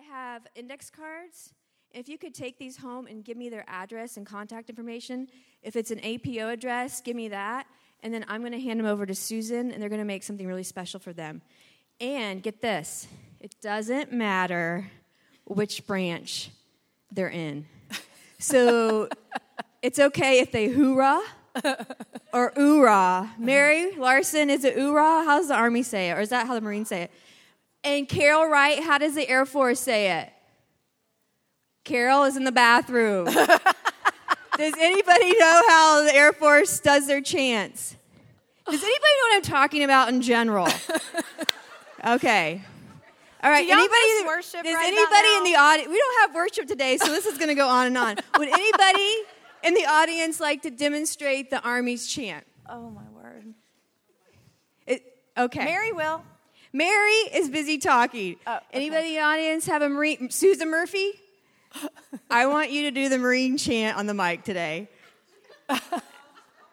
I have index cards. If you could take these home and give me their address and contact information, if it's an APO address, give me that. And then I'm going to hand them over to Susan, and they're going to make something really special for them. And get this it doesn't matter which branch they're in. So it's okay if they hoorah or oorah. Mary Larson, is it oorah? How does the Army say it? Or is that how the Marines say it? And Carol Wright, how does the Air Force say it? Carol is in the bathroom. does anybody know how the Air Force does their chants? Does anybody know what I'm talking about in general? Okay. All right. Anybody? worship does right anybody in the audience? We don't have worship today, so this is going to go on and on. Would anybody in the audience like to demonstrate the Army's chant? Oh my word. It, okay. Mary will. Mary is busy talking. Oh, okay. Anybody in the audience have a Marine? Susan Murphy? I want you to do the Marine chant on the mic today.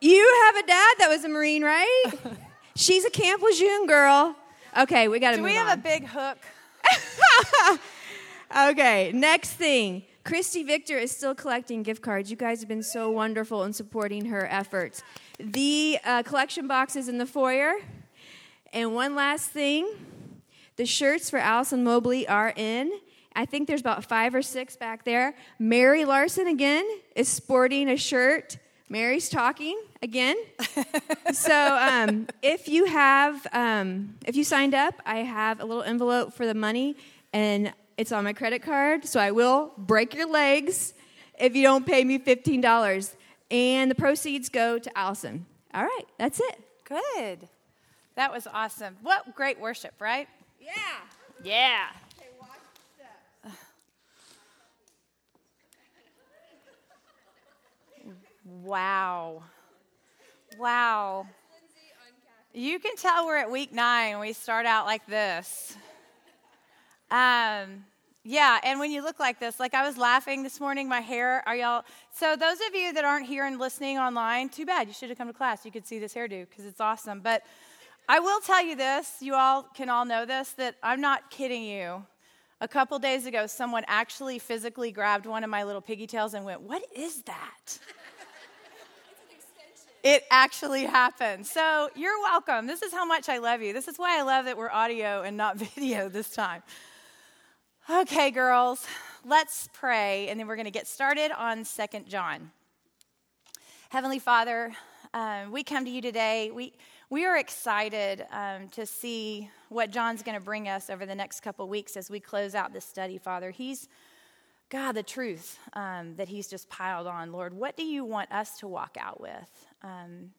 you have a dad that was a Marine, right? She's a Camp Lejeune girl. Okay, we got to Do we have on. a big hook? Okay, next thing. Christy Victor is still collecting gift cards. You guys have been so wonderful in supporting her efforts. The uh, collection box is in the foyer. And one last thing the shirts for Allison Mobley are in. I think there's about five or six back there. Mary Larson, again, is sporting a shirt. Mary's talking again. so um, if you have, um, if you signed up, I have a little envelope for the money, and it's on my credit card. So I will break your legs if you don't pay me fifteen dollars, and the proceeds go to Allison. All right, that's it. Good. That was awesome. What great worship, right? Yeah. Yeah. Wow. Wow. You can tell we're at week nine. We start out like this. Um, yeah, and when you look like this, like I was laughing this morning, my hair, are y'all? So, those of you that aren't here and listening online, too bad. You should have come to class. You could see this hairdo because it's awesome. But I will tell you this, you all can all know this, that I'm not kidding you. A couple days ago, someone actually physically grabbed one of my little pigtails and went, What is that? It actually happened. So you're welcome. This is how much I love you. This is why I love that we're audio and not video this time. Okay, girls, let's pray, and then we're going to get started on Second John. Heavenly Father, um, we come to you today. We, we are excited um, to see what John's going to bring us over the next couple weeks as we close out this study, Father. He's, God, the truth um, that he's just piled on. Lord, what do you want us to walk out with? Um,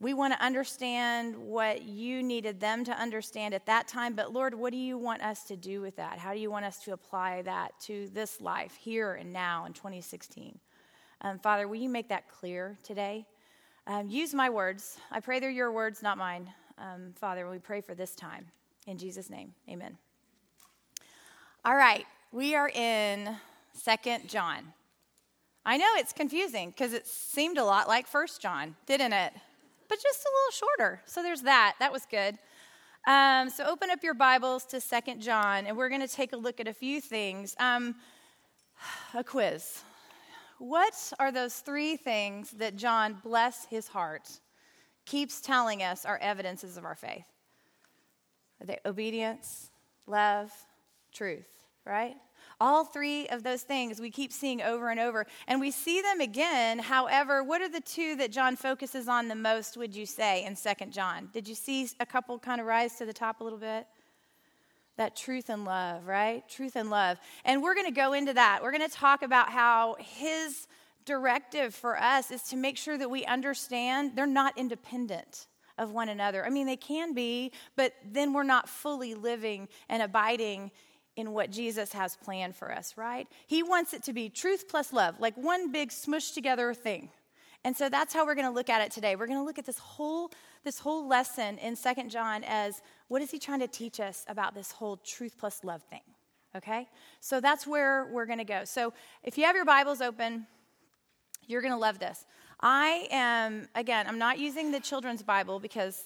we want to understand what you needed them to understand at that time, but Lord, what do you want us to do with that? How do you want us to apply that to this life here and now in 2016? Um, Father, will you make that clear today? Um, use my words. I pray they're your words, not mine. Um, Father, we pray for this time. In Jesus' name, amen. All right, we are in Second John. I know it's confusing because it seemed a lot like First John, didn't it? But just a little shorter. So there's that. That was good. Um, so open up your Bibles to Second John, and we're going to take a look at a few things. Um, a quiz. What are those three things that John, bless his heart, keeps telling us are evidences of our faith? Are they obedience, love, truth, right? All three of those things we keep seeing over and over, and we see them again. However, what are the two that John focuses on the most, would you say, in Second John? Did you see a couple kind of rise to the top a little bit? That truth and love, right? Truth and love. And we're going to go into that. We're going to talk about how his directive for us is to make sure that we understand they're not independent of one another. I mean, they can be, but then we're not fully living and abiding in what Jesus has planned for us, right? He wants it to be truth plus love, like one big smushed together thing. And so that's how we're going to look at it today. We're going to look at this whole this whole lesson in Second John as what is he trying to teach us about this whole truth plus love thing? Okay? So that's where we're going to go. So if you have your Bibles open, you're going to love this. I am again, I'm not using the children's Bible because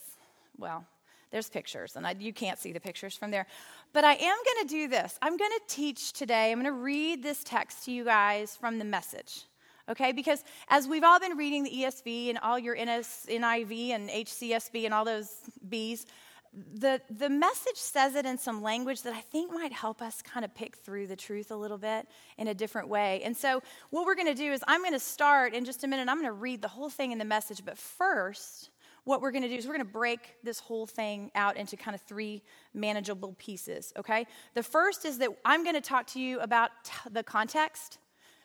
well, There's pictures, and I, you can't see the pictures from there. But I am going to do this. I'm going to teach today. I'm going to read this text to you guys from the message. Okay, because as we've all been reading the ESV and all your NIV and HCSB and all those B's, the, the message says it in some language that I think might help us kind of pick through the truth a little bit in a different way. And so, what we're going to do is, I'm going to start in just a minute. I'm going to read the whole thing in the message. But first, what we're going to do is we're going to break this whole thing out into kind of three manageable pieces, okay? The first is that I'm going to talk to you about t- the context.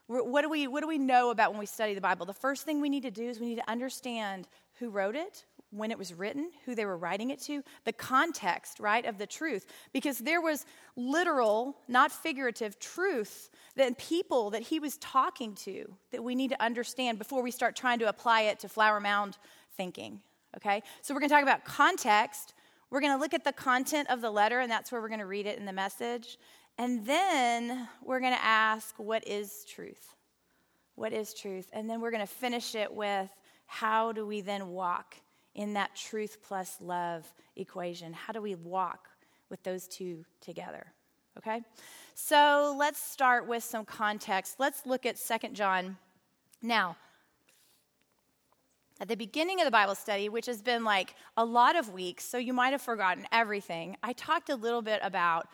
What do, we, what do we know about when we study the Bible? The first thing we need to do is we need to understand who wrote it, when it was written, who they were writing it to, the context, right, of the truth. Because there was literal, not figurative, truth that people that he was talking to that we need to understand before we start trying to apply it to flower mound thinking. Okay? So we're to talk about context. We're to look at the content of the letter, and that's where we're to read it in the message. And then we're to ask, what is truth? What is truth? And then we're to finish it with, how do we then walk in that truth plus love equation? How do we walk with those two together? Okay? So let's start with some context. Let's look at Second John. Now, at the beginning of the Bible study, which has been like a lot of weeks, so you might have forgotten everything, I talked a little bit about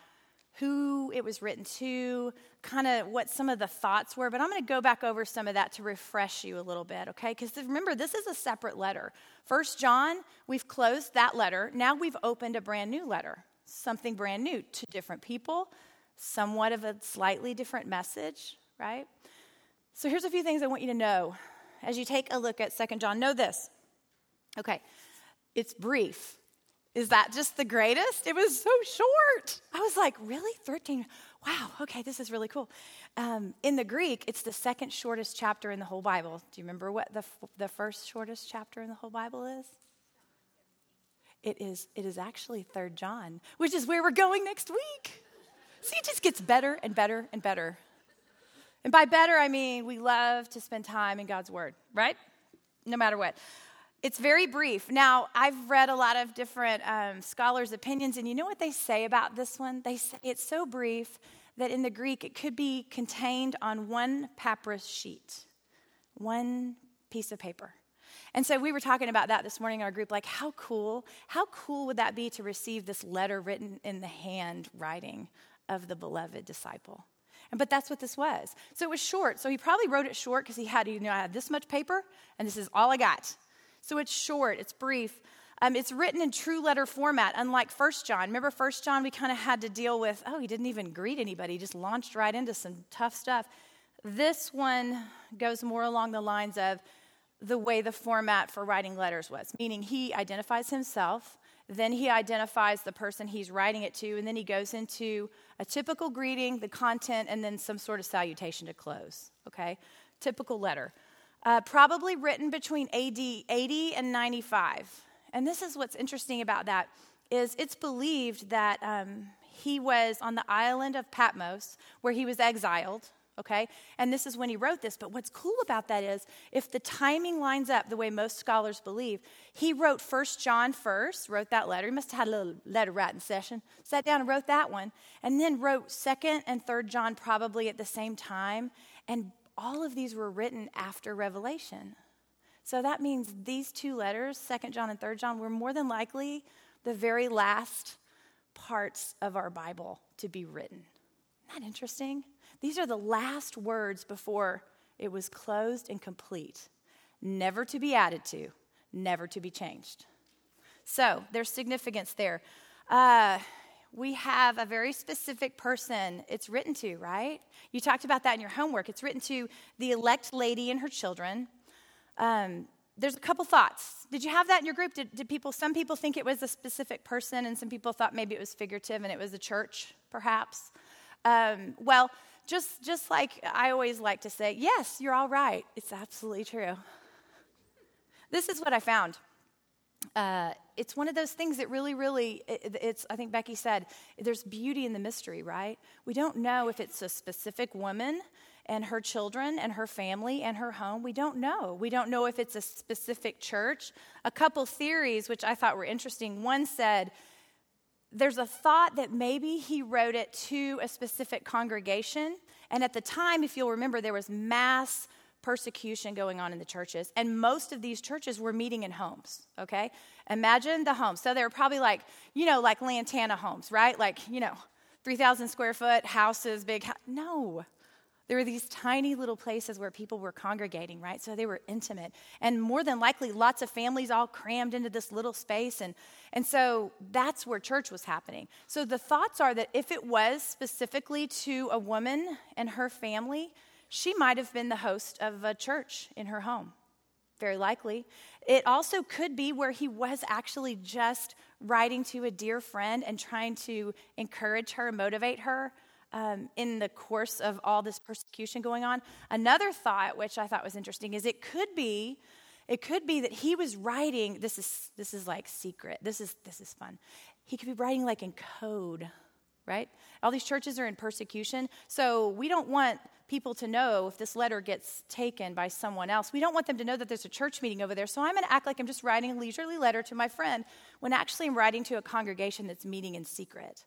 who it was written to, kind of what some of the thoughts were, but I'm going to go back over some of that to refresh you a little bit, okay? Because remember, this is a separate letter. First John, we've closed that letter. Now we've opened a brand new letter, something brand new to different people, somewhat of a slightly different message, right? So here's a few things I want you to know as you take a look at Second John. Know this. Okay, it's brief. Is that just the greatest? It was so short. I was like, really? 13? Wow, okay, this is really cool. Um, in the Greek, it's the second shortest chapter in the whole Bible. Do you remember what the, the first shortest chapter in the whole Bible is? It is, it is actually Third John, which is where we're going next week. See, it just gets better and better and better. And by better, I mean we love to spend time in God's Word, right? No matter what. It's very brief. Now, I've read a lot of different um, scholars' opinions, and you know what they say about this one? They say it's so brief that in the Greek it could be contained on one papyrus sheet, one piece of paper. And so we were talking about that this morning in our group like, how cool, how cool would that be to receive this letter written in the handwriting of the beloved disciple? And, but that's what this was. So it was short. So he probably wrote it short because he had, you know, I have this much paper, and this is all I got. So it's short, it's brief. Um, it's written in true letter format, unlike First John. Remember, First John, we kind of had to deal with, oh, he didn't even greet anybody, he just launched right into some tough stuff. This one goes more along the lines of the way the format for writing letters was, meaning he identifies himself, then he identifies the person he's writing it to, and then he goes into a typical greeting, the content, and then some sort of salutation to close. Okay? Typical letter uh, probably written between AD 80 and 95. And this is what's interesting about that is it's believed that um, he was on the island of Patmos where he was exiled okay? And this is when he wrote this but what's cool about that is if the timing lines up the way most scholars believe he wrote first john first wrote that letter. He must have had a little letter writing session. Sat down and wrote that one and then wrote second and third john probably at the same time and all of these were written after Revelation. So that means these two letters, 2nd John and 3rd John, were more than likely the very last parts of our Bible to be written. Isn't that interesting? These are the last words before it was closed and complete, never to be added to, never to be changed. So there's significance there. Uh, we have a very specific person it's written to, right? You talked about that in your homework. It's written to the elect lady and her children. Um, there's a couple thoughts. Did you have that in your group? Did, did, people, some people think it was a specific person, and some people thought maybe it was figurative and it was the church, perhaps? Um, well, just, just like I always like to say, yes, you're all right. It's absolutely true. This is what I found. Uh, it's one of those things that really, really, it, it's, I think Becky said, there's beauty in the mystery, right? We don't know if it's a specific woman. and her children and her family and her home. We don't know. We don't know if it's a specific church. A couple theories, which I thought were interesting. One said, there's a thought that maybe he wrote it to a specific congregation. And at the time, if you'll remember, there was mass persecution going on in the churches. And most of these churches were meeting in homes, okay? Imagine the homes. So they were probably like, you know, like Lantana homes, right? Like, you know, 3,000 square foot houses, big. house. no. There were these tiny little places where people were congregating, right? So they were intimate. And more than likely, lots of families all crammed into this little space. And, and so that's where church was happening. So the thoughts are that if it was specifically to a woman and her family, she might have been the host of a church in her home. Very likely. It also could be where he was actually just writing to a dear friend and trying to encourage her, motivate her um, in the course of all this persecution going on. Another thought, which I thought was interesting, is it could be, it could be that he was writing. This is this is like secret. This is this is fun. He could be writing like in code, right? All these churches are in persecution, so we don't want people to know if this letter gets taken by someone else. We don't want them to know that there's a church meeting over there. So I'm going to act like I'm just writing a leisurely letter to my friend when actually I'm writing to a congregation that's meeting in secret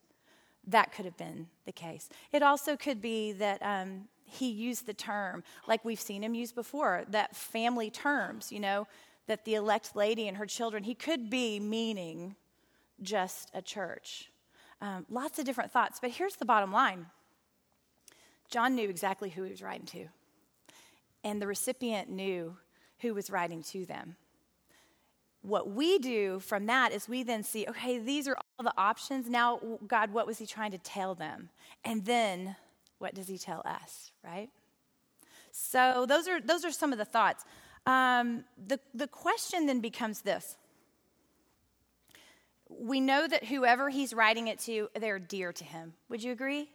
that could have been the case. It also could be that um, he used the term, like we've seen him use before, that family terms, you know, that the elect lady and her children, he could be meaning just a church. Um, lots of different thoughts, but here's the bottom line John knew exactly who he was writing to, and the recipient knew who was writing to them what we do from that is we then see, okay, these are all the options. Now, God, what was He trying to tell them? And then what does He tell us, right? So those are those are some of the thoughts. Um, the the question then becomes this: We know that whoever He's writing it to, they're dear to Him. Would you agree?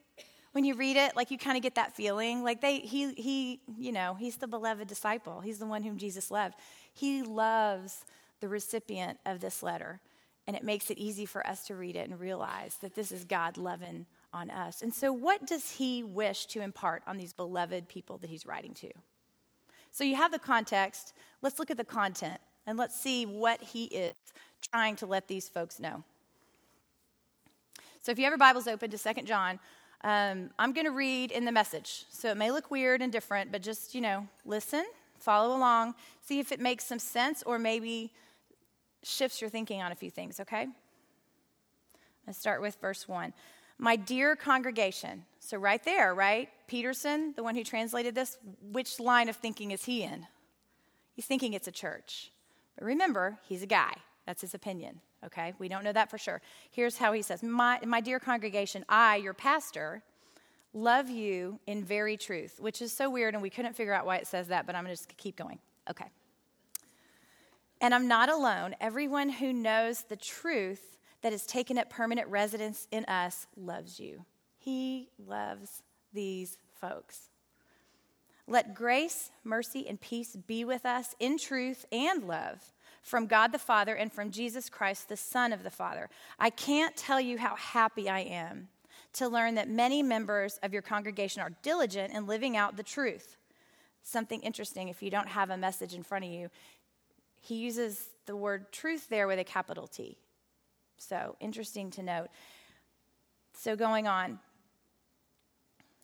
When you read it, like you kind of get that feeling, like they he he you know he's the beloved disciple. He's the one whom Jesus loved. He loves the recipient of this letter. And it makes it easy for us to read it and realize that this is God loving on us. And so, what does he wish to impart on these beloved people that he's writing to? So, you have the context. Let's look at the content and let's see what he is trying to let these folks know. So, if you have your Bibles open to Second John, um, I'm going to read in the message. So, it may look weird and different, but just, you know, listen, follow along, see if it makes some sense or maybe shifts your thinking on a few things, okay? Let's start with verse 1. My dear congregation. So, right there, right? Peterson, the one who translated this, which line of thinking is he in? He's thinking it's a church. But remember, he's a guy. That's his opinion, okay? We don't know that for sure. Here's how he says My, my dear congregation, I, your pastor, love you in very truth, which is so weird, and we couldn't figure out why it says that, but I'm to just keep going. Okay. And I'm not alone. Everyone who knows the truth that has taken up permanent residence in us loves you. He loves these folks. Let grace, mercy, and peace be with us in truth and love from God the Father and from Jesus Christ, the Son of the Father. I can't tell you how happy I am to learn that many members of your congregation are diligent in living out the truth. Something interesting if you don't have a message in front of you he uses the word truth there with a capital T. So, interesting to note. So, going on,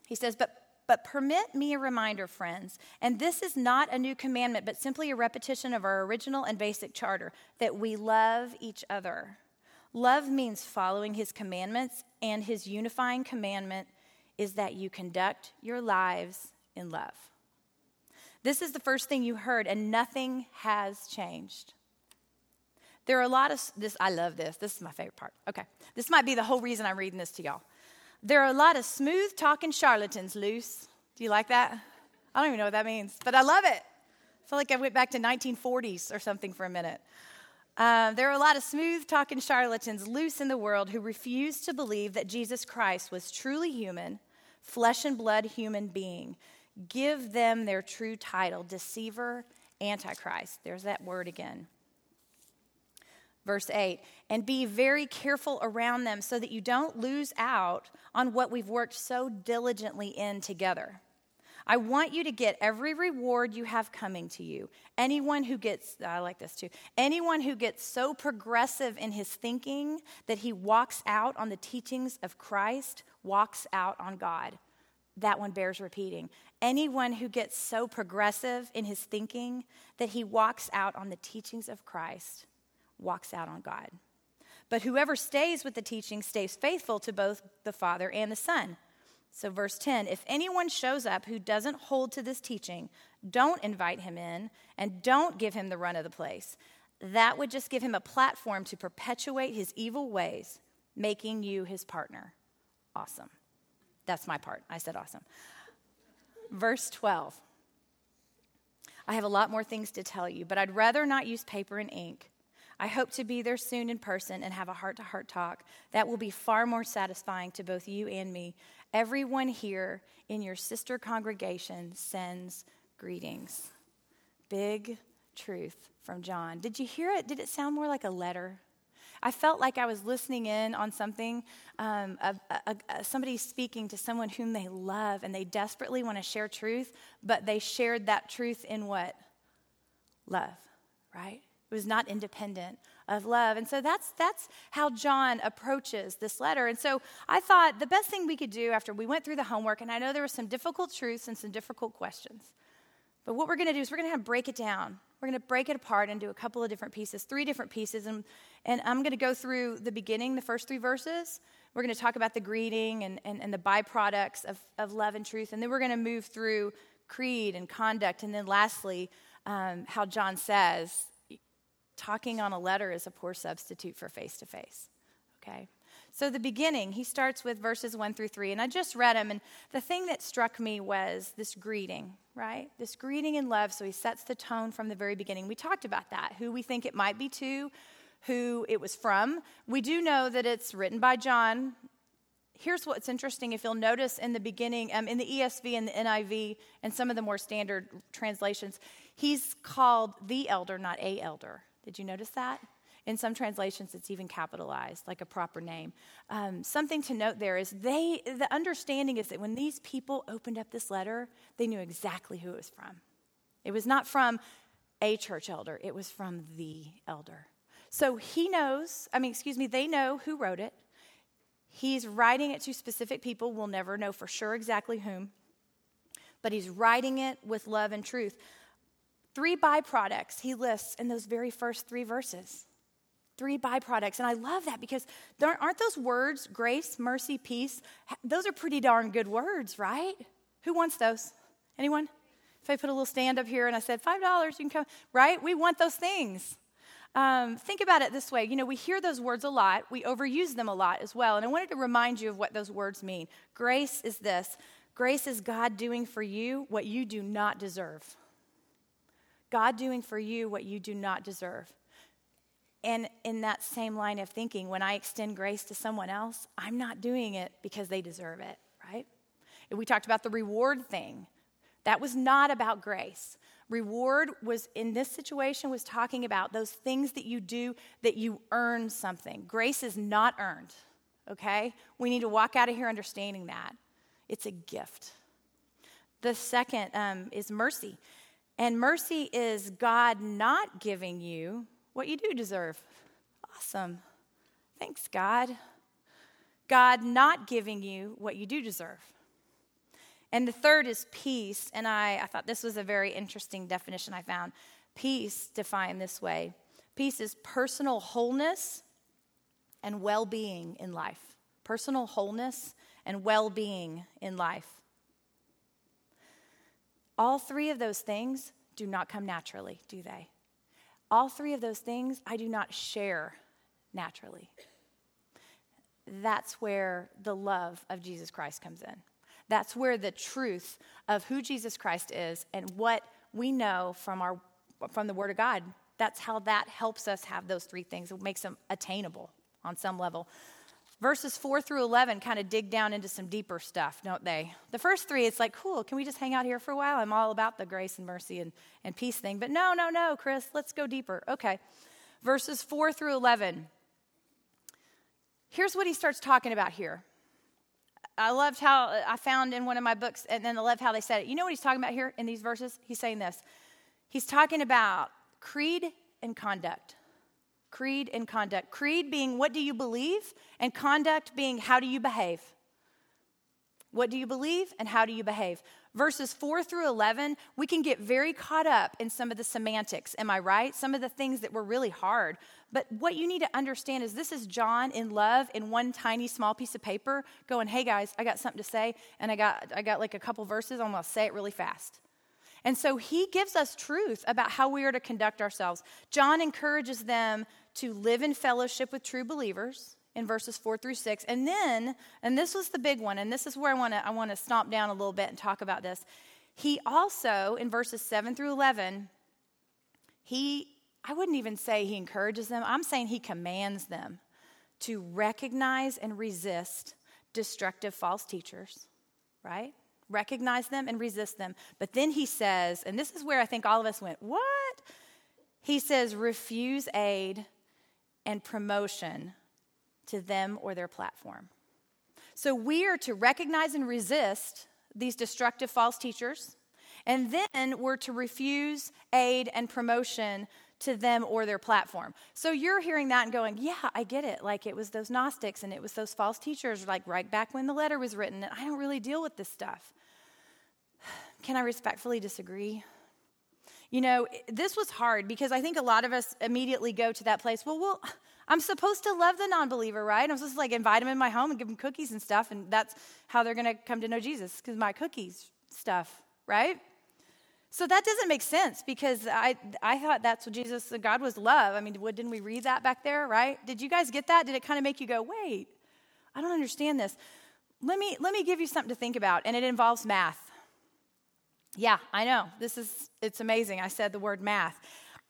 he says, But but permit me a reminder, friends, and this is not a new commandment, but simply a repetition of our original and basic charter that we love each other. Love means following his commandments, and his unifying commandment is that you conduct your lives in love. This is the first thing you heard, and nothing has changed. There are a lot of this, I love this. This is my favorite part. Okay. This might be the whole reason I'm reading this to y'all. There are a lot of smooth talking charlatans loose. Do you like that? I don't even know what that means, but I love it. I feel like I went back to 1940s or something for a minute. Uh, there are a lot of smooth talking charlatans loose in the world who refuse to believe that Jesus Christ was truly human, flesh and blood human being give them their true title deceiver, antichrist. There's that word again. Verse 8, and be very careful around them so that you don't lose out on what we've worked so diligently in together. I want you to get every reward you have coming to you. Anyone who gets, I like this too, anyone who gets so progressive in his thinking that he walks out on the teachings of Christ walks out on God. That one bears repeating. Anyone who gets so progressive in his thinking that he walks out on the teachings of Christ walks out on God. But whoever stays with the teaching stays faithful to both the Father and the Son. So, verse 10 if anyone shows up who doesn't hold to this teaching, don't invite him in and don't give him the run of the place. That would just give him a platform to perpetuate his evil ways, making you his partner. Awesome. That's my part. I said awesome. Verse 12. I have a lot more things to tell you, but I'd rather not use paper and ink. I hope to be there soon in person and have a heart to heart talk. That will be far more satisfying to both you and me. Everyone here in your sister congregation sends greetings. Big truth from John. Did you hear it? Did it sound more like a letter? I felt like I was listening in on something, um, a, a, a, somebody speaking to someone whom they love and they desperately want to share truth, but they shared that truth in what? Love, right? It was not independent of love. And so that's, that's how John approaches this letter. And so I thought the best thing we could do after we went through the homework, and I know there were some difficult truths and some difficult questions, but what we're going to do is we're going to break it down. We're going to break it apart into a couple of different pieces, three different pieces. And, and I'm going to go through the beginning, the first three verses. We're going to talk about the greeting and, and, and the byproducts of, of love and truth. And then we're going to move through creed and conduct. And then lastly, um, how John says talking on a letter is a poor substitute for face to face. Okay? So, the beginning, he starts with verses 1 through 3, and I just read them, and the thing that struck me was this greeting, right? This greeting in love. So, he sets the tone from the very beginning. We talked about that, who we think it might be to, who it was from. We do know that it's written by John. Here's what's interesting if you'll notice in the beginning, um, in the ESV and the NIV, and some of the more standard translations, he's called the elder, not a elder. Did you notice that? In some translations, it's even capitalized, like a proper name. Um, something to note there is they, the understanding is that when these people opened up this letter, they knew exactly who it was from. It was not from a church elder, it was from the elder. So he knows, I mean, excuse me, they know who wrote it. He's writing it to specific people. We'll never know for sure exactly whom, but he's writing it with love and truth three byproducts he lists in those very first three verses. Three byproducts. And I love that because aren't those words, grace, mercy, peace, those are pretty darn good words, right? Who wants those? Anyone? If I put a little stand up here and I said, $5, you can come, right? We want those things. Um, think about it this way you know, we hear those words a lot, we overuse them a lot as well. And I wanted to remind you of what those words mean. Grace is this grace is God doing for you what you do not deserve. God doing for you what you do not deserve. And in that same line of thinking, when I extend grace to someone else, I'm not doing it because they deserve it, right? And we talked about the reward thing. That was not about grace. Reward was, in this situation, was talking about those things that you do that you earn something. Grace is not earned, okay? We need to walk out of here understanding that. It's a gift. The second um, is mercy. And mercy is God not giving you what you do deserve. Awesome. Thanks, God. God not giving you what you do deserve. And the third is peace. And I, I thought this was a very interesting definition I found. Peace, defined this way peace is personal wholeness and well being in life. Personal wholeness and well being in life. All three of those things do not come naturally, do they? All three of those things I do not share naturally. That's where the love of Jesus Christ comes in. That's where the truth of who Jesus Christ is and what we know from our from the word of God. That's how that helps us have those three things. It makes them attainable on some level. Verses 4 through 11 kind of dig down into some deeper stuff, don't they? The first three, it's like, cool, can we just hang out here for a while? I'm all about the grace and mercy and, and peace thing. But no, no, no, Kris, let's go deeper. Okay. Verses 4 through 11. Here's what he starts talking about here I loved how uh, I found in one of my books, and then I love how they said it. You know what he's talking about here in these verses? He's saying this. He's talking about creed and conduct. Creed and conduct. Creed being what do you believe, and conduct being how do you behave. What do you believe, and how do you behave? Verses 4 through 11, we can get very caught up in some of the semantics, am I right? Some of the things that were really hard. But what you need to understand is this is John in love in one tiny small piece of paper going, hey guys, I got something to say, and I got, I got like a couple verses, I'm gonna say it really fast. And so he gives us truth about how we are to conduct ourselves. John encourages them to live in fellowship with true believers in verses 4 through 6. And then, and this was the big one, and this is where I want to I want to stomp down a little bit and talk about this. He also in verses 7 through 11 he I wouldn't even say he encourages them. I'm saying he commands them to recognize and resist destructive false teachers, right? Recognize them and resist them. But then he says, and this is where I think all of us went, What? He says, refuse aid and promotion to them or their platform. So we are to recognize and resist these destructive false teachers, and then we're to refuse aid and promotion to them or their platform. So you're hearing that and going, Yeah, I get it. Like it was those Gnostics and it was those false teachers, like right back when the letter was written, and I don't really deal with this stuff. Can I respectfully disagree? You know, this was hard because I think a lot of us immediately go to that place. Well, well, I'm supposed to love the non believer, right? I'm supposed to like invite them in my home and give them cookies and stuff, and that's how they're going to come to know Jesus because my cookies stuff, right? So that doesn't make sense because I, I thought that's what Jesus, God was love. I mean, what, didn't we read that back there, right? Did you guys get that? Did it kind of make you go, wait, I don't understand this? Let me, let me give you something to think about, and it involves math. Yeah, I know. This is, it's amazing. I said the word math.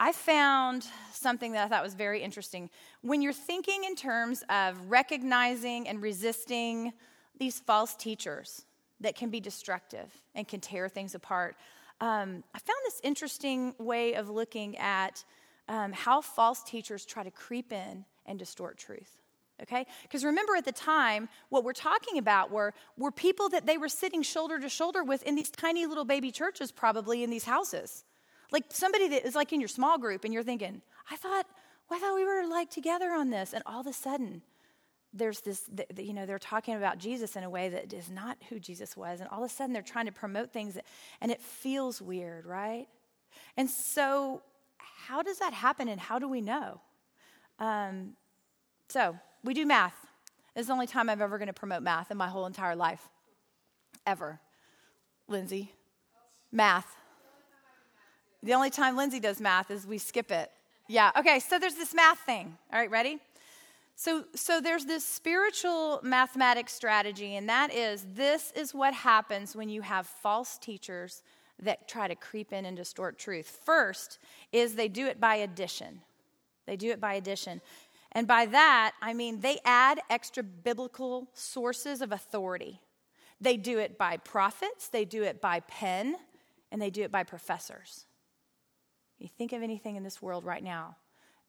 I found something that I thought was very interesting. When you're thinking in terms of recognizing and resisting these false teachers that can be destructive and can tear things apart, um, I found this interesting way of looking at um, how false teachers try to creep in and distort truth. Okay? Because remember at the time, what we're talking about were, were people that they were sitting shoulder to shoulder with in these tiny little baby churches, probably in these houses. Like somebody that is like in your small group and you're thinking, I thought, well, I thought we were like together on this. And all of a sudden, there's this, you know, they're talking about Jesus in a way that is not who Jesus was. And all of a sudden, they're trying to promote things, that, and it feels weird, right? And so, how does that happen and how do we know? Um, so, we do math. This is the only time I'm ever going to promote math in my whole entire life. Ever. Lindsay. Math. The only time Lindsay does math is we skip it. Yeah, okay, so there's this math thing. All right, ready? So, so there's this spiritual mathematics strategy, and that is this is what happens when you have false teachers that try to creep in and distort truth. First is they do it by addition. They do it by addition. And by that, I mean they add extra biblical sources of authority. They do it by prophets, they do it by pen, and they do it by professors. You think of anything in this world right now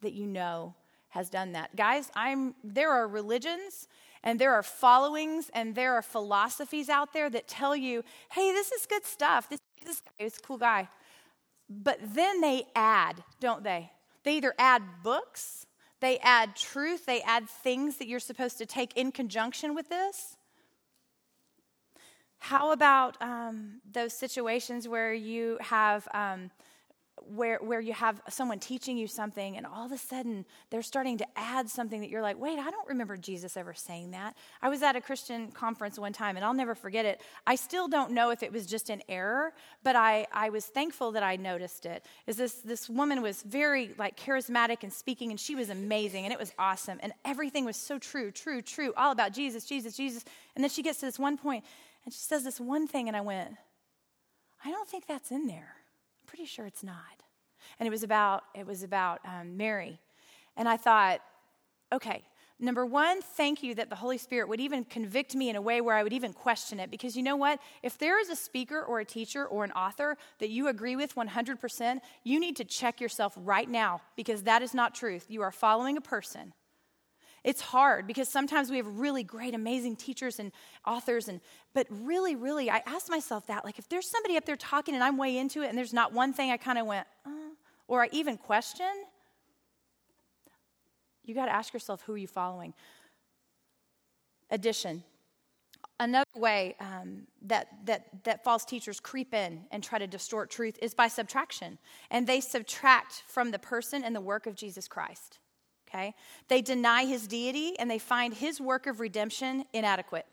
that you know has done that. Guys, I'm there are religions and there are followings and there are philosophies out there that tell you, "Hey, this is good stuff. This this guy is a cool guy." But then they add, don't they? They either add books, they add truth, they add things that you're supposed to take in conjunction with this. How about um, those situations where you have um, where, where you have someone teaching you something and all of a sudden they're starting to add something that you're like, wait, I don't remember Jesus ever saying that. I was at a Christian conference one time and I'll never forget it. I still don't know if it was just an error, but I, I was thankful that I noticed it. Is this, this woman was very like charismatic and speaking and she was amazing and it was awesome and everything was so true, true, true, all about Jesus, Jesus, Jesus. And then she gets to this one point and she says this one thing and I went, I don't think that's in there pretty sure it's not. And it was about, it was about um, Mary. And I thought, okay, number one, thank you that the Holy Spirit would even convict me in a way where I would even question it. Because you know what? If there is a speaker or a teacher or an author that you agree with 100%, you need to check yourself right now because that is not truth. You are following a person. It's hard because sometimes we have really great, amazing teachers and authors, and but really, really, I asked myself that like, if there's somebody up there talking and I'm way into it, and there's not one thing I kind of went, uh, or I even question, you got to ask yourself, who are you following? Addition. Another way um, that, that, that false teachers creep in and try to distort truth is by subtraction. And they subtract from the person and the work of Jesus Christ. Okay? They deny his deity and they find his work of redemption inadequate.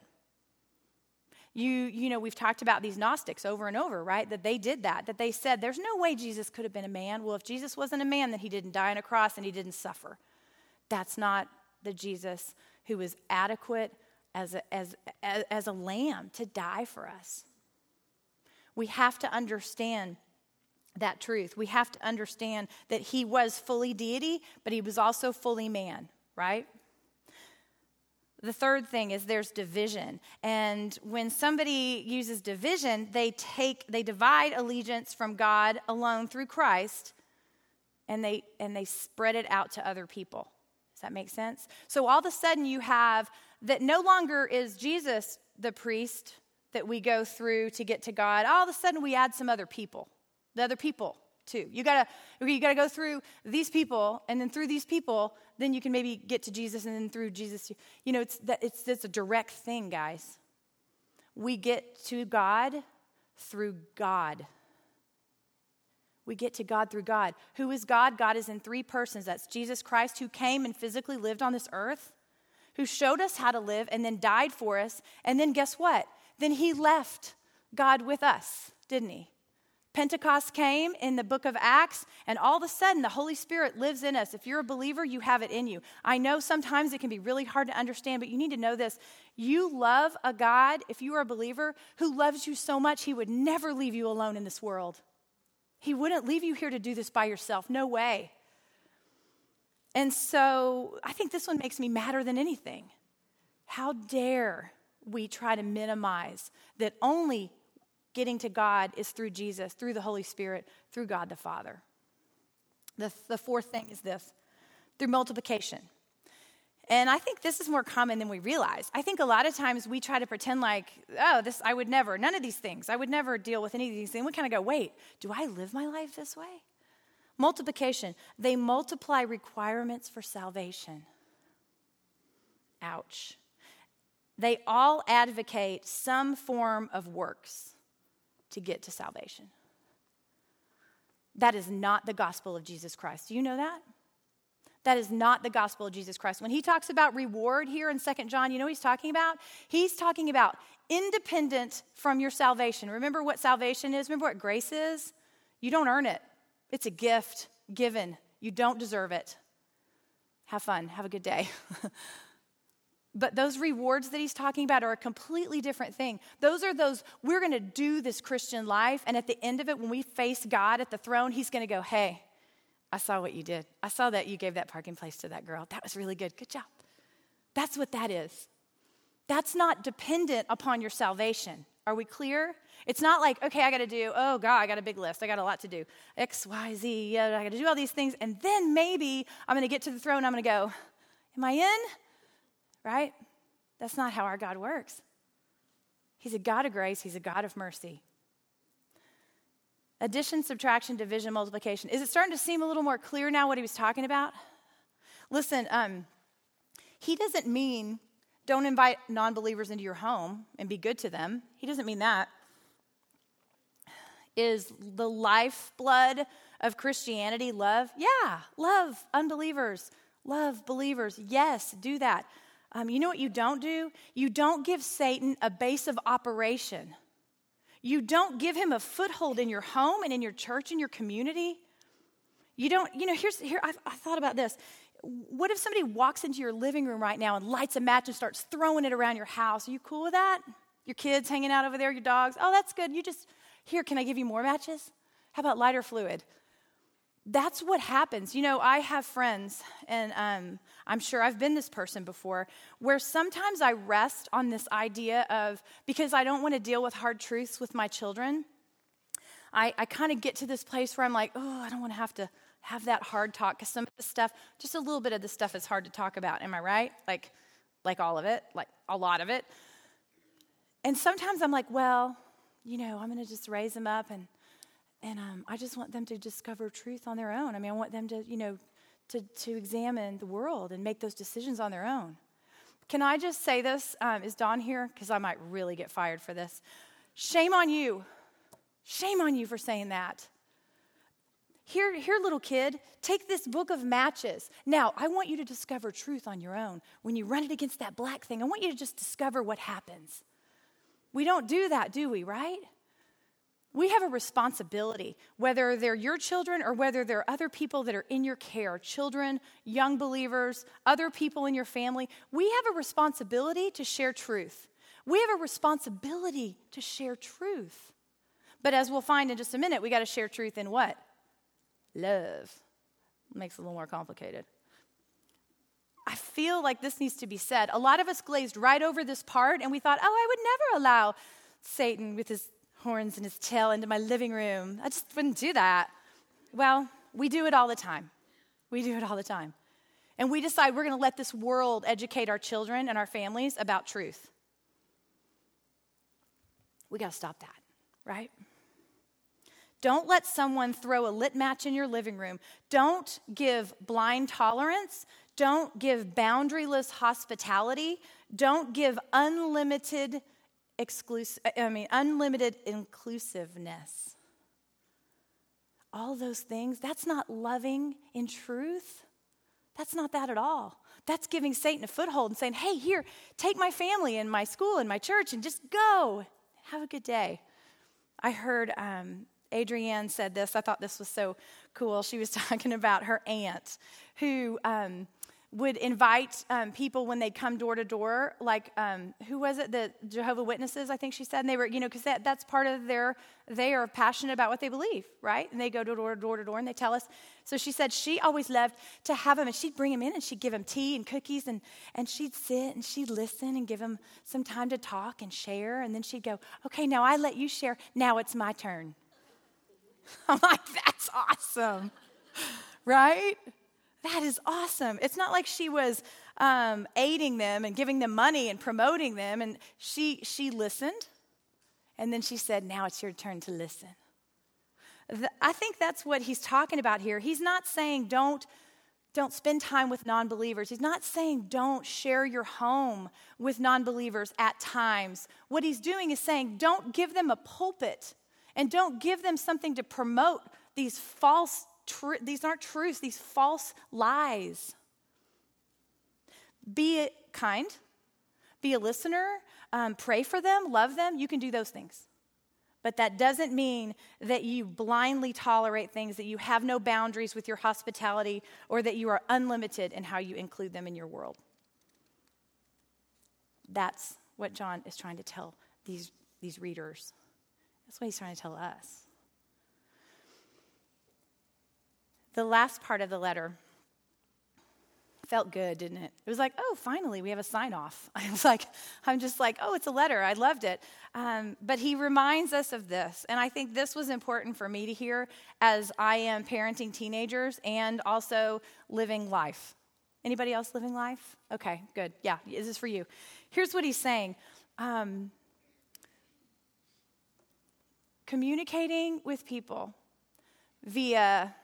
You, you know, we've talked about these Gnostics over and over, right? That they did that, that they said, there's no way Jesus could have been a man. Well, if Jesus wasn't a man, then he didn't die on a cross and he didn't suffer. That's not the Jesus who was adequate as a, as, as, as a lamb to die for us. We have to understand that truth. We have to understand that he was fully deity, but he was also fully man, right? The third thing is there's division. And when somebody uses division, they take they divide allegiance from God alone through Christ and they and they spread it out to other people. Does that make sense? So all of a sudden you have that no longer is Jesus the priest that we go through to get to God. All of a sudden we add some other people. The other people too. You gotta you gotta go through these people, and then through these people, then you can maybe get to Jesus, and then through Jesus, you, you know, it's that it's it's a direct thing, guys. We get to God through God. We get to God through God. Who is God? God is in three persons. That's Jesus Christ, who came and physically lived on this earth, who showed us how to live and then died for us. And then guess what? Then he left God with us, didn't he? Pentecost came in the book of Acts, and all of a sudden the Holy Spirit lives in us. If you're a believer, you have it in you. I know sometimes it can be really hard to understand, but you need to know this. You love a God, if you are a believer, who loves you so much, he would never leave you alone in this world. He wouldn't leave you here to do this by yourself. No way. And so I think this one makes me madder than anything. How dare we try to minimize that only getting to God is through Jesus, through the Holy Spirit, through God the Father? The, the fourth thing is this through multiplication. And I think this is more common than we realize. I think a lot of times we try to pretend like, oh, this, I would never, none of these things. I would never deal with any of these things. We kind of go, wait, do I live my life this way? Multiplication, they multiply requirements for salvation. Ouch. They all advocate some form of works to get to salvation. That is not the gospel of Jesus Christ. Do you know that? That is not the gospel of Jesus Christ. When he talks about reward here in Second John, you know what he's talking about? He's talking about independent from your salvation. Remember what salvation is? Remember what grace is? You don't earn it, it's a gift given. You don't deserve it. Have fun. Have a good day. but those rewards that he's talking about are a completely different thing. Those are those, we're going to do this Christian life, and at the end of it, when we face God at the throne, he's going to go, hey, I saw what you did. I saw that you gave that parking place to that girl. That was really good. Good job. That's what that is. That's not dependent upon your salvation. Are we clear? It's not like, okay, I got to do, oh God, I got a big list. I got a lot to do. X, Y, Z, yeah, I got to do all these things. And then maybe I'm going to get to the throne. I'm going to go, am I in? Right? That's not how our God works. He's a God of grace, He's a God of mercy. Addition, subtraction, division, multiplication. Is it starting to seem a little more clear now what he was talking about? Listen, um, he doesn't mean don't invite non believers into your home and be good to them. He doesn't mean that. Is the lifeblood of Christianity love? Yeah, love unbelievers, love believers. Yes, do that. Um, you know what you don't do? You don't give Satan a base of operation you don't give him a foothold in your home and in your church and your community. You don't, you know, here's, here, I, I thought about this. What if somebody walks into your living room right now and lights a match and starts throwing it around your house? Are you cool with that? Your kids hanging out over there, your dogs? Oh, that's good. You just, here, can I give you more matches? How about lighter fluid? that's what happens. You know, I have friends, and um, I'm sure I've been this person before, where sometimes I rest on this idea of because I don't want to deal with hard truths with my children. I, I kind of get to this place where I'm like, oh, I don't want to have to have that hard talk because some of the stuff, just a little bit of the stuff is hard to talk about. Am I right? Like, like all of it, like a lot of it. And sometimes I'm like, well, you know, I'm going to just raise them up and and um, I just want them to discover truth on their own. I mean, I want them to, you know, to, to examine the world and make those decisions on their own. Can I just say this? Um, is Dawn here? Because I might really get fired for this. Shame on you. Shame on you for saying that. Here, here, little kid, take this book of matches. Now, I want you to discover truth on your own. When you run it against that black thing, I want you to just discover what happens. We don't do that, do we, right? We have a responsibility, whether they're your children or whether they're other people that are in your care children, young believers, other people in your family. We have a responsibility to share truth. We have a responsibility to share truth. But as we'll find in just a minute, we got to share truth in what? love. Makes it a little more complicated. I feel like this needs to be said. A lot of us glazed right over this part and we thought, oh, I would never allow Satan with his horns and his tail into my living room. I just wouldn't do that. Well, we do it all the time. We do it all the time. And we decide we're going to let this world educate our children and our families about truth. We got to stop that, right? Don't let someone throw a lit match in your living room. Don't give blind tolerance. Don't give boundaryless hospitality. Don't give unlimited exclusive I mean unlimited inclusiveness. All those things, that's not loving in truth. That's not that at all. That's giving Satan a foothold and saying, "Hey, here, take my family and my school and my church and just go. Have a good day." I heard um, Adrienne said this. I thought this was so cool. She was talking about her aunt who um, would invite um, people when they'd come door to door, like um, who was it? The Jehovah Witnesses, I think she said. And they were, you know, because that, that's part of their, they are passionate about what they believe, right? And they go door to door to door and they tell us. So she said she always loved to have them and she'd bring them in and she'd give them tea and cookies and, and she'd sit and she'd listen and give them some time to talk and share. And then she'd go, okay, now I let you share. Now it's my turn. I'm like, that's awesome, right? That is awesome. It's not like she was um, aiding them and giving them money and promoting them. And she, she listened. And then she said, Now it's your turn to listen. The, I think that's what he's talking about here. He's not saying don't, don't spend time with non believers. He's not saying don't share your home with non believers at times. What he's doing is saying don't give them a pulpit and don't give them something to promote these false, tr- these aren't truths, these false lies. Be kind, be a listener, um, pray for them, love them. You can do those things. But that doesn't mean that you blindly tolerate things, that you have no boundaries with your hospitality, or that you are unlimited in how you include them in your world. That's what John is trying to tell these, these readers. That's what he's trying to tell us. The last part of the letter felt good, didn't it? It was like, oh, finally, we have a sign off. I was like, I'm just like, oh, it's a letter. I loved it. Um, but he reminds us of this. And I think this was important for me to hear as I am parenting teenagers and also living life. Anybody else living life? Okay, good. Yeah, is this is for you. Here's what he's saying um, communicating with people via,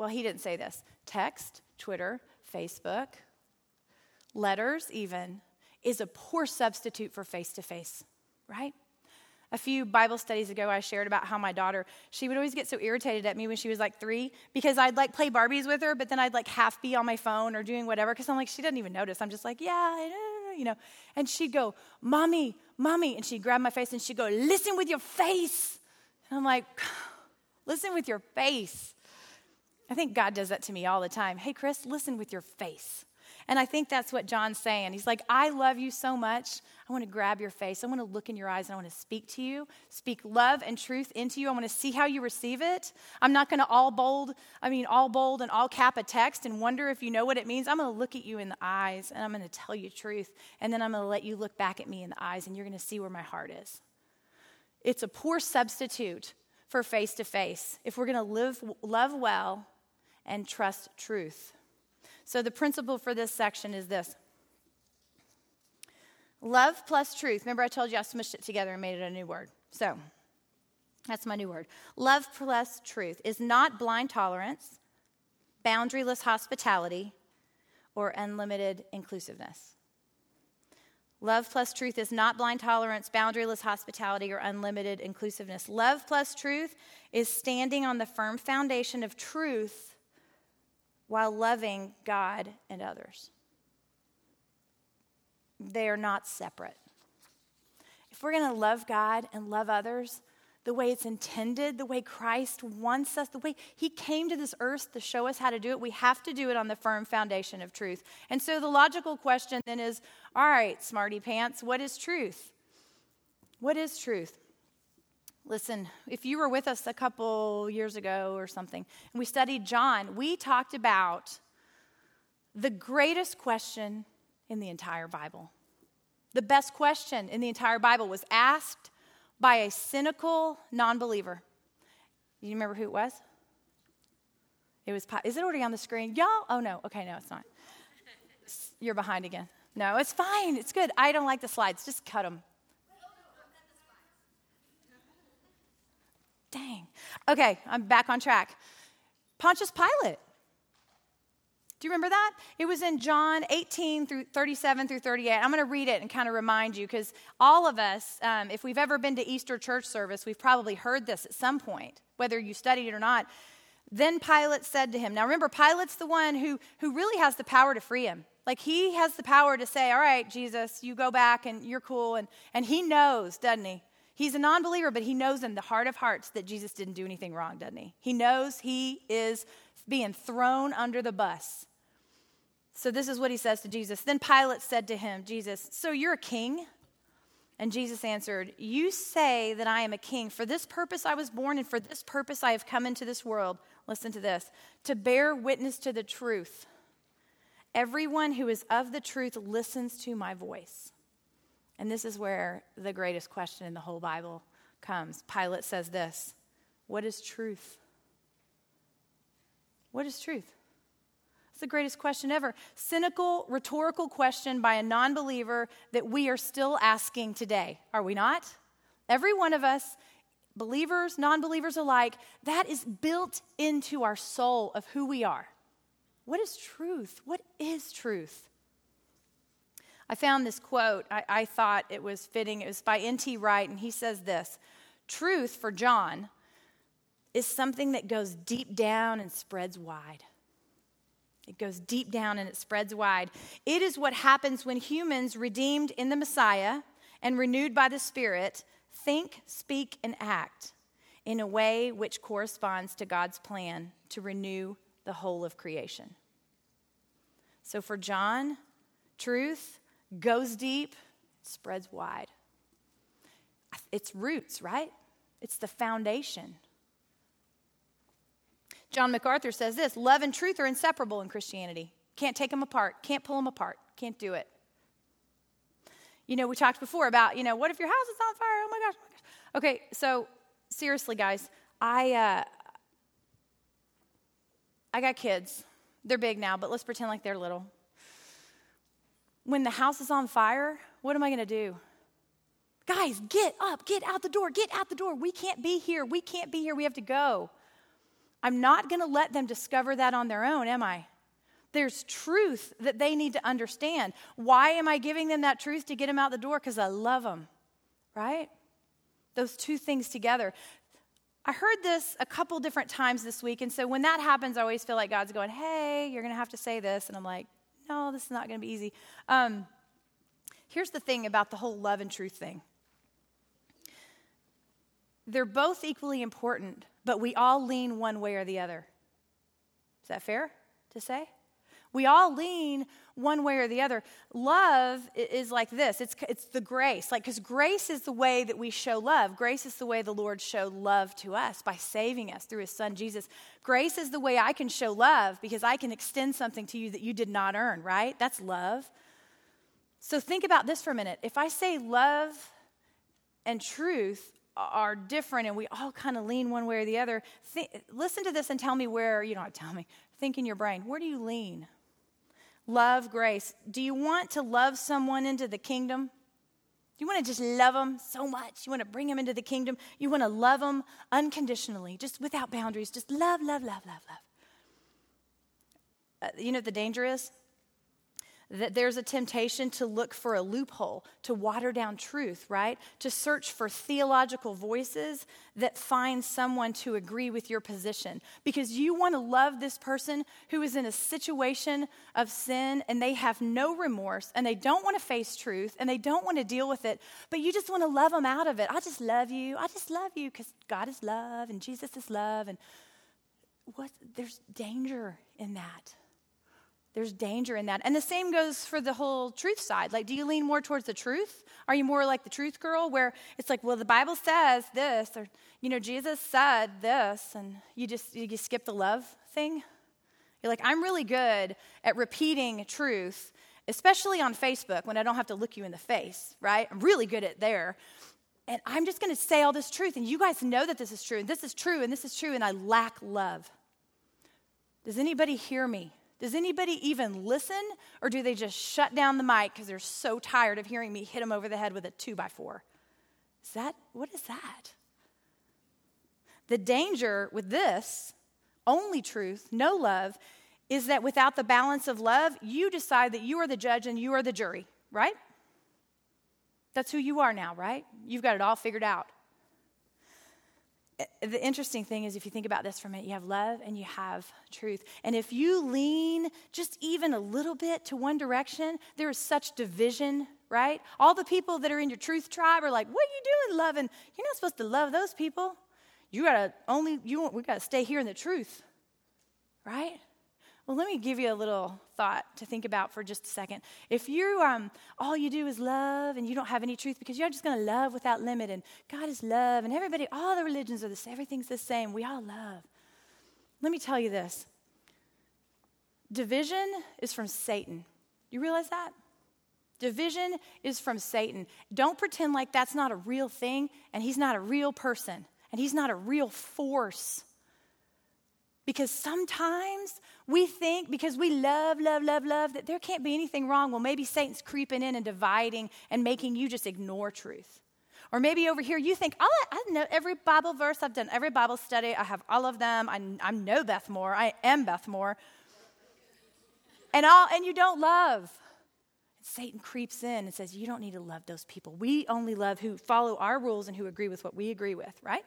well, he didn't say this text, Twitter, Facebook, letters, even, is a poor substitute for face to face, right? A few Bible studies ago, I shared about how my daughter, she would always get so irritated at me when she was like three because I'd like play Barbies with her, but then I'd like half be on my phone or doing whatever because I'm like, she doesn't even notice. I'm just like, yeah, you know. And she'd go, Mommy, Mommy. And she'd grab my face and she'd go, Listen with your face. And I'm like, Listen with your face. I think God does that to me all the time. Hey, Kris, listen with your face. And I think that's what John's saying. He's like, I love you so much. I want to grab your face. I want to look in your eyes and I want to speak to you, speak love and truth into you. I want to see how you receive it. I'm not going to all bold, I mean, all bold and all cap a text and wonder if you know what it means. I'm going to look at you in the eyes and I'm going to tell you truth. And then I'm going to let you look back at me in the eyes and you're going to see where my heart is. It's a poor substitute for face to face. If we're going to live, love well and trust truth. So, the principle for this section is this love plus truth. Remember, I told you I smushed it together and made it a new word. So, that's my new word. Love plus truth is not blind tolerance, boundaryless hospitality, or unlimited inclusiveness. Love plus truth is not blind tolerance, boundaryless hospitality, or unlimited inclusiveness. Love plus truth is standing on the firm foundation of truth while loving God and others. They are not separate. If we're going to love God and love others, the way it's intended, the way Christ wants us, the way He came to this earth to show us how to do it, we have to do it on the firm foundation of truth. And so the logical question then is all right, smarty pants, what is truth? What is truth? Listen, if you were with us a couple years ago or something, and we studied John, we talked about the greatest question in the entire Bible. The best question in the entire Bible was asked by a cynical non believer. You remember who it was? It was, is it already on the screen? Y'all? Oh, no. Okay, no, it's not. You're behind again. No, it's fine. It's good. I don't like the slides. Just cut them. Dang. Okay, I'm back on track. Pontius Pilate. Do you remember that? It was in John 18 through 37 through 38. I'm going to read it and kind of remind you because all of us, um, if we've ever been to Easter church service, we've probably heard this at some point, whether you studied it or not. Then Pilate said to him, Now remember, Pilate's the one who, who really has the power to free him. Like he has the power to say, All right, Jesus, you go back and you're cool. And, and he knows, doesn't he? He's a non believer, but he knows in the heart of hearts that Jesus didn't do anything wrong, doesn't he? He knows he is being thrown under the bus. So this is what he says to Jesus. Then Pilate said to him, Jesus, so you're a king? And Jesus answered, You say that I am a king. For this purpose I was born, and for this purpose I have come into this world. Listen to this to bear witness to the truth. Everyone who is of the truth listens to my voice. And this is where the greatest question in the whole Bible comes. Pilate says this What is truth? What is truth? It's the greatest question ever. Cynical, rhetorical question by a non believer that we are still asking today, are we not? Every one of us, believers, non believers alike, that is built into our soul of who we are. What is truth? What is truth? I found this quote. I, I thought it was fitting. It was by N.T. Wright, and he says this Truth for John is something that goes deep down and spreads wide. It goes deep down and it spreads wide. It is what happens when humans, redeemed in the Messiah and renewed by the Spirit, think, speak, and act in a way which corresponds to God's plan to renew the whole of creation. So for John, truth goes deep, spreads wide. It's roots, right? It's the foundation. John MacArthur says this love and truth are inseparable in Christianity. Can't take them apart, can't pull them apart, can't do it. You know, we talked before about, you know, what if your house is on fire? Oh my gosh. Oh my gosh. Okay, so seriously, guys, I, uh, I got kids. They're big now, but let's pretend like they're little. When the house is on fire, what am I going to do? Guys, get up, get out the door, get out the door. We can't be here. We can't be here. We have to go. I'm not going to let them discover that on their own, am I? There's truth that they need to understand. Why am I giving them that truth to get them out the door? Because I love them, right? Those two things together. I heard this a couple different times this week, and so when that happens, I always feel like God's going, Hey, you're going to have to say this. And I'm like, No, this is not going to be easy. Um, here's the thing about the whole love and truth thing they're both equally important, but we all lean one way or the other. Is that fair to say? We all lean one way or the other. Love is like this it's, it's the grace. Like, because grace is the way that we show love. Grace is the way the Lord showed love to us by saving us through his son Jesus. Grace is the way I can show love because I can extend something to you that you did not earn, right? That's love. So, think about this for a minute. If I say love and truth are different and we all kind of lean one way or the other. Think, listen to this and tell me where, you know, tell me, think in your brain. Where do you lean? Love, grace. Do you want to love someone into the kingdom? Do you want to just love them so much? You want to bring them into the kingdom? You want to love them unconditionally, just without boundaries. Just love, love, love, love, love. Uh, you know what the danger is? That there's a temptation to look for a loophole, to water down truth, right? To search for theological voices that find someone to agree with your position. Because you want to love this person who is in a situation of sin and they have no remorse and they don't want to face truth and they don't want to deal with it, but you just want to love them out of it. I just love you. I just love you because God is love and Jesus is love. And what? There's danger in that. There's danger in that. And the same goes for the whole truth side. Like, do you lean more towards the truth? Are you more like the truth girl where it's like, well, the Bible says this, or, you know, Jesus said this, and you just you skip the love thing? You're like, I'm really good at repeating truth, especially on Facebook when I don't have to look you in the face, right? I'm really good at there. And I'm just going to say all this truth, and you guys know that this is true, and this is true, and this is true, and I lack love. Does anybody hear me? Does anybody even listen, or do they just shut down the mic because they're so tired of hearing me hit them over the head with a two by four? Is that, what is that? The danger with this, only truth, no love, is that without the balance of love, you decide that you are the judge and you are the jury, right? That's who you are now, right? You've got it all figured out the interesting thing is, if you think about this for a minute, you have love and you have truth. And if you lean just even a little bit to one direction, there is such division, right? All the people that are in your truth tribe are like, "What are you doing, loving? You're not supposed to love those people. You gotta only you. We gotta stay here in the truth, right?" Well, let me give you a little thought to think about for just a second. If you um, all you do is love and you don't have any truth because you're just going to love without limit and God is love and everybody, all the religions are the same, everything's the same. We all love. Let me tell you this division is from Satan. You realize that? Division is from Satan. Don't pretend like that's not a real thing and he's not a real person and he's not a real force. Because sometimes we think because we love, love, love, love that there can't be anything wrong. Well, maybe Satan's creeping in and dividing and making you just ignore truth. Or maybe over here you think, oh, I know every Bible verse, I've done every Bible study, I have all of them, I, I know Beth Moore, I am Beth Moore. And, all, and you don't love. Satan creeps in and says, You don't need to love those people. We only love who follow our rules and who agree with what we agree with, right?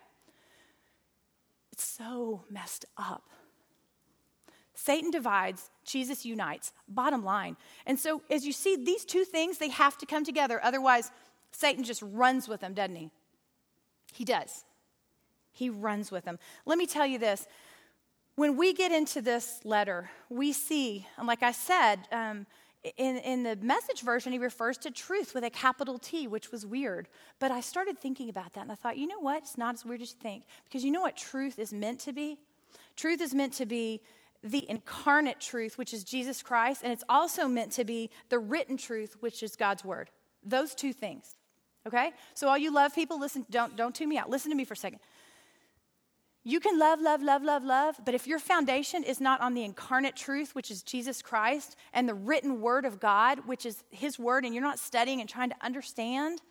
It's so messed up. Satan divides, Jesus unites. Bottom line. And so, as you see, these two things, they have to come together. Otherwise, Satan just runs with them, doesn't he? He does. He runs with them. Let me tell you this. When we get into this letter, we see, and like I said, um, in, in the message version, he refers to truth with a capital T, which was weird. But I started thinking about that and I thought, you know what? It's not as weird as you think. Because you know what truth is meant to be? Truth is meant to be the incarnate truth, which is Jesus Christ, and it's also meant to be the written truth, which is God's word. Those two things. Okay? So all you love people, listen, don't, don't tune me out. Listen to me for a second. You can love, love, love, love, love, but if your foundation is not on the incarnate truth, which is Jesus Christ, and the written word of God, which is his word, and you're not studying and trying to understand,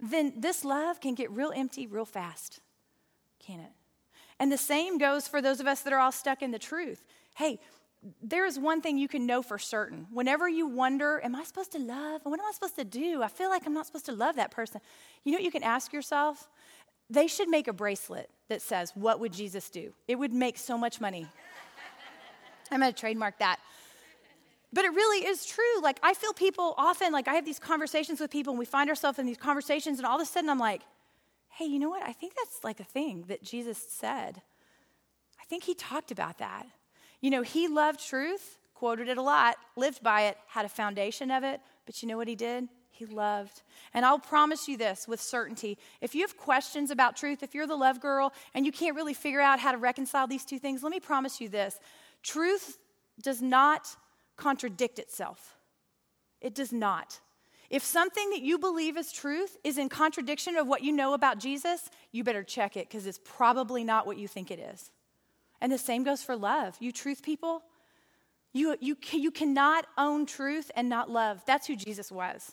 then this love can get real empty real fast, can it? And the same goes for those of us that are all stuck in the truth. Hey, there is one thing you can know for certain. Whenever you wonder, am I supposed to love? What am I supposed to do? I feel like I'm not supposed to love that person. You know what you can ask yourself? They should make a bracelet that says, What would Jesus do? It would make so much money. I'm going to trademark that. But it really is true. Like, I feel people often, like, I have these conversations with people, and we find ourselves in these conversations, and all of a sudden I'm like, hey, you know what? I think that's like a thing that Jesus said. I think he talked about that. You know, he loved truth, quoted it a lot, lived by it, had a foundation of it, but you know what he did? He loved. And I'll promise you this with certainty. If you have questions about truth, if you're the love girl and you can't really figure out how to reconcile these two things, let me promise you this truth does not contradict itself. It does not. If something that you believe is truth is in contradiction of what you know about Jesus, you better check it because it's probably not what you think it is. And the same goes for love. You truth people, You, you, you cannot own truth and not love. That's who Jesus was.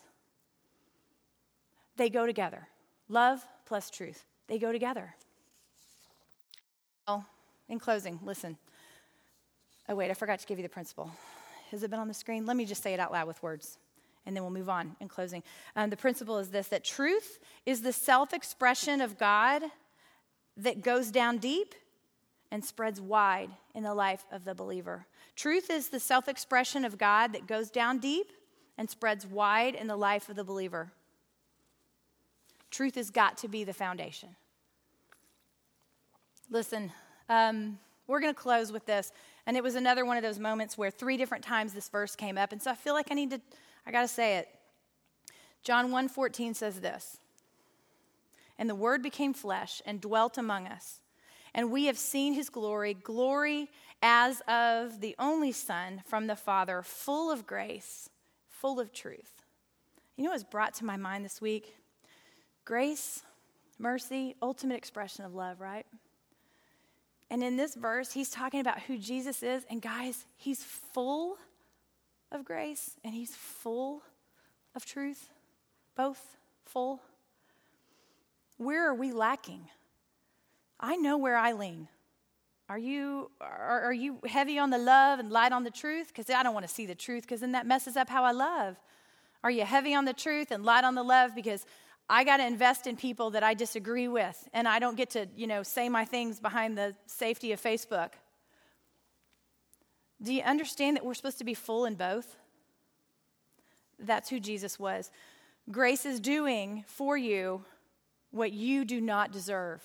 They go together. Love plus truth. They go together. Well, in closing, listen. Oh, wait, I forgot to give you the principle. Has it been on the screen? Let me just say it out loud with words, and then we'll move on in closing. Um, the principle is this that truth is the self expression of God that goes down deep and spreads wide in the life of the believer. Truth is the self expression of God that goes down deep and spreads wide in the life of the believer. Truth has got to be the foundation. Listen, um, we're going to close with this. And it was another one of those moments where three different times this verse came up. And so I feel like I need to, I got to say it. John 1:14 says this. And the word became flesh and dwelt among us. And we have seen his glory, glory as of the only Son from the Father, full of grace, full of truth. You know what was brought to my mind this week? Grace, mercy, ultimate expression of love, right? And in this verse, he's talking about who Jesus is. And guys, he's full of grace and he's full of truth. Both full. Where are we lacking? I know where I lean. Are you, are, are you heavy on the love and light on the truth? Because I don't want to see the truth because then that messes up how I love. Are you heavy on the truth and light on the love? Because I got to invest in people that I disagree with, and I don't get to, you know, say my things behind the safety of Facebook. Do you understand that we're supposed to be full in both? That's who Jesus was. Grace is doing for you what you do not deserve.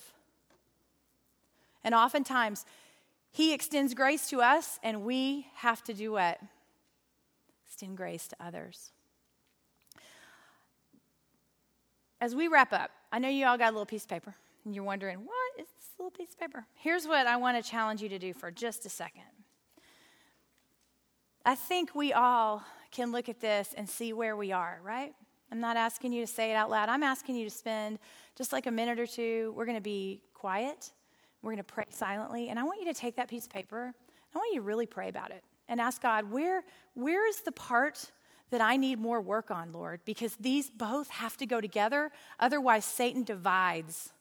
And oftentimes, He extends grace to us, and we have to do what? Extend grace to others. As we wrap up, I know you all got a little piece of paper, and you're wondering, what is this little piece of paper? Here's what I want to challenge you to do for just a second. I think we all can look at this and see where we are, right? I'm not asking you to say it out loud. I'm asking you to spend just like a minute or two. We're going to be quiet. We're going to pray silently. And I want you to take that piece of paper. I want you to really pray about it and ask God, where, where is the part that I need more work on, Lord, because these both have to go together. Otherwise, Satan divides.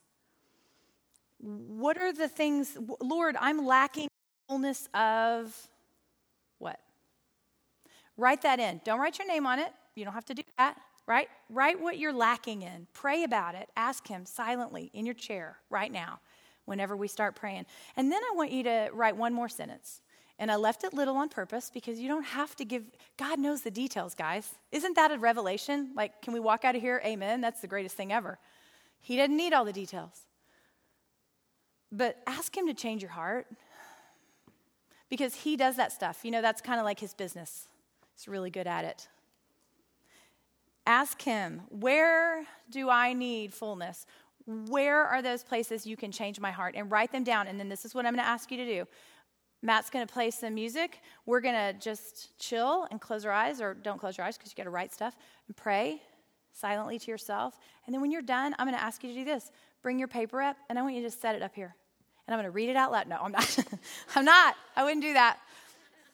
What are the things, Lord, I'm lacking fullness of what? Write that in. Don't write your name on it. You don't have to do that, right? Write what you're lacking in. Pray about it. Ask Him silently in your chair right now whenever we start praying. And then I want you to write one more sentence. And I left it little on purpose because you don't have to give, God knows the details, guys. Isn't that a revelation? Like, can we walk out of here? Amen. That's the greatest thing ever. He doesn't need all the details. But ask Him to change your heart because He does that stuff. You know, that's kind of like His business, He's really good at it. Ask Him, where do I need fullness? Where are those places you can change my heart? And write them down. And then this is what I'm going to ask you to do Matt's going to play some music. We're going to just chill and close our eyes, or don't close your eyes because you got to write stuff, and pray silently to yourself. And then when you're done, I'm going to ask you to do this bring your paper up, and I want you to set it up here. And I'm going to read it out loud. No, I'm not. I'm not. I wouldn't do that.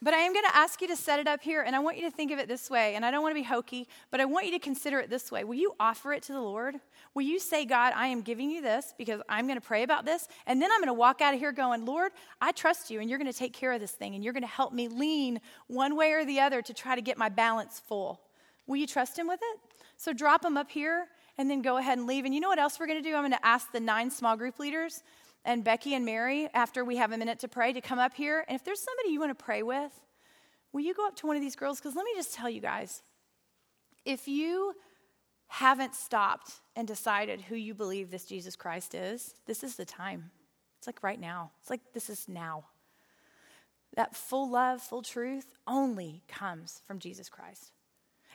But I am going to ask you to set it up here, and I want you to think of it this way. And I don't want to be hokey, but I want you to consider it this way. Will you offer it to the Lord? Will you say, God, I am giving you this because I'm going to pray about this, and then I'm going to walk out of here going, Lord, I trust you, and you're going to take care of this thing, and you're going to help me lean one way or the other to try to get my balance full. Will you trust Him with it? So drop them up here, and then go ahead and leave. And you know what else we're going to do? I'm going to ask the nine small group leaders and Becky and Mary, after we have a minute to pray, to come up here. And if there's somebody you want to pray with, will you go up to one of these girls? Because let me just tell you guys if you haven't stopped and decided who you believe this Jesus Christ is, this is the time. It's like right now. It's like this is now. That full love, full truth only comes from Jesus Christ.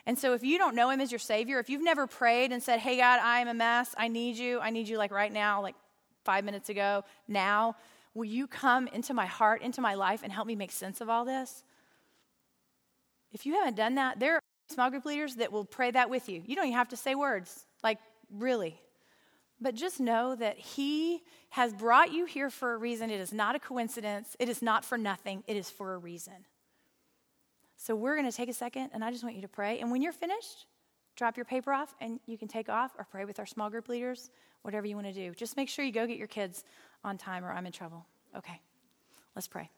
And so if you don't know him as your Savior, if you've never prayed and said, Hey, God, I am a mess, I need you, I need you like right now, like five minutes ago, now, will you come into my heart, into my life, and help me make sense of all this? If you haven't done that, there small group leaders that will pray that with you. You don't even have to say words, like, really. But just know that He has brought you here for a reason. It is not a coincidence, it is not for nothing, it is for a reason. So we're going to take a second, and I just want you to pray. And when you're finished, drop your paper off, and you can take off or pray with our small group leaders, whatever you want to do. Just make sure you go get your kids on time, or I'm in trouble. Okay, let's pray.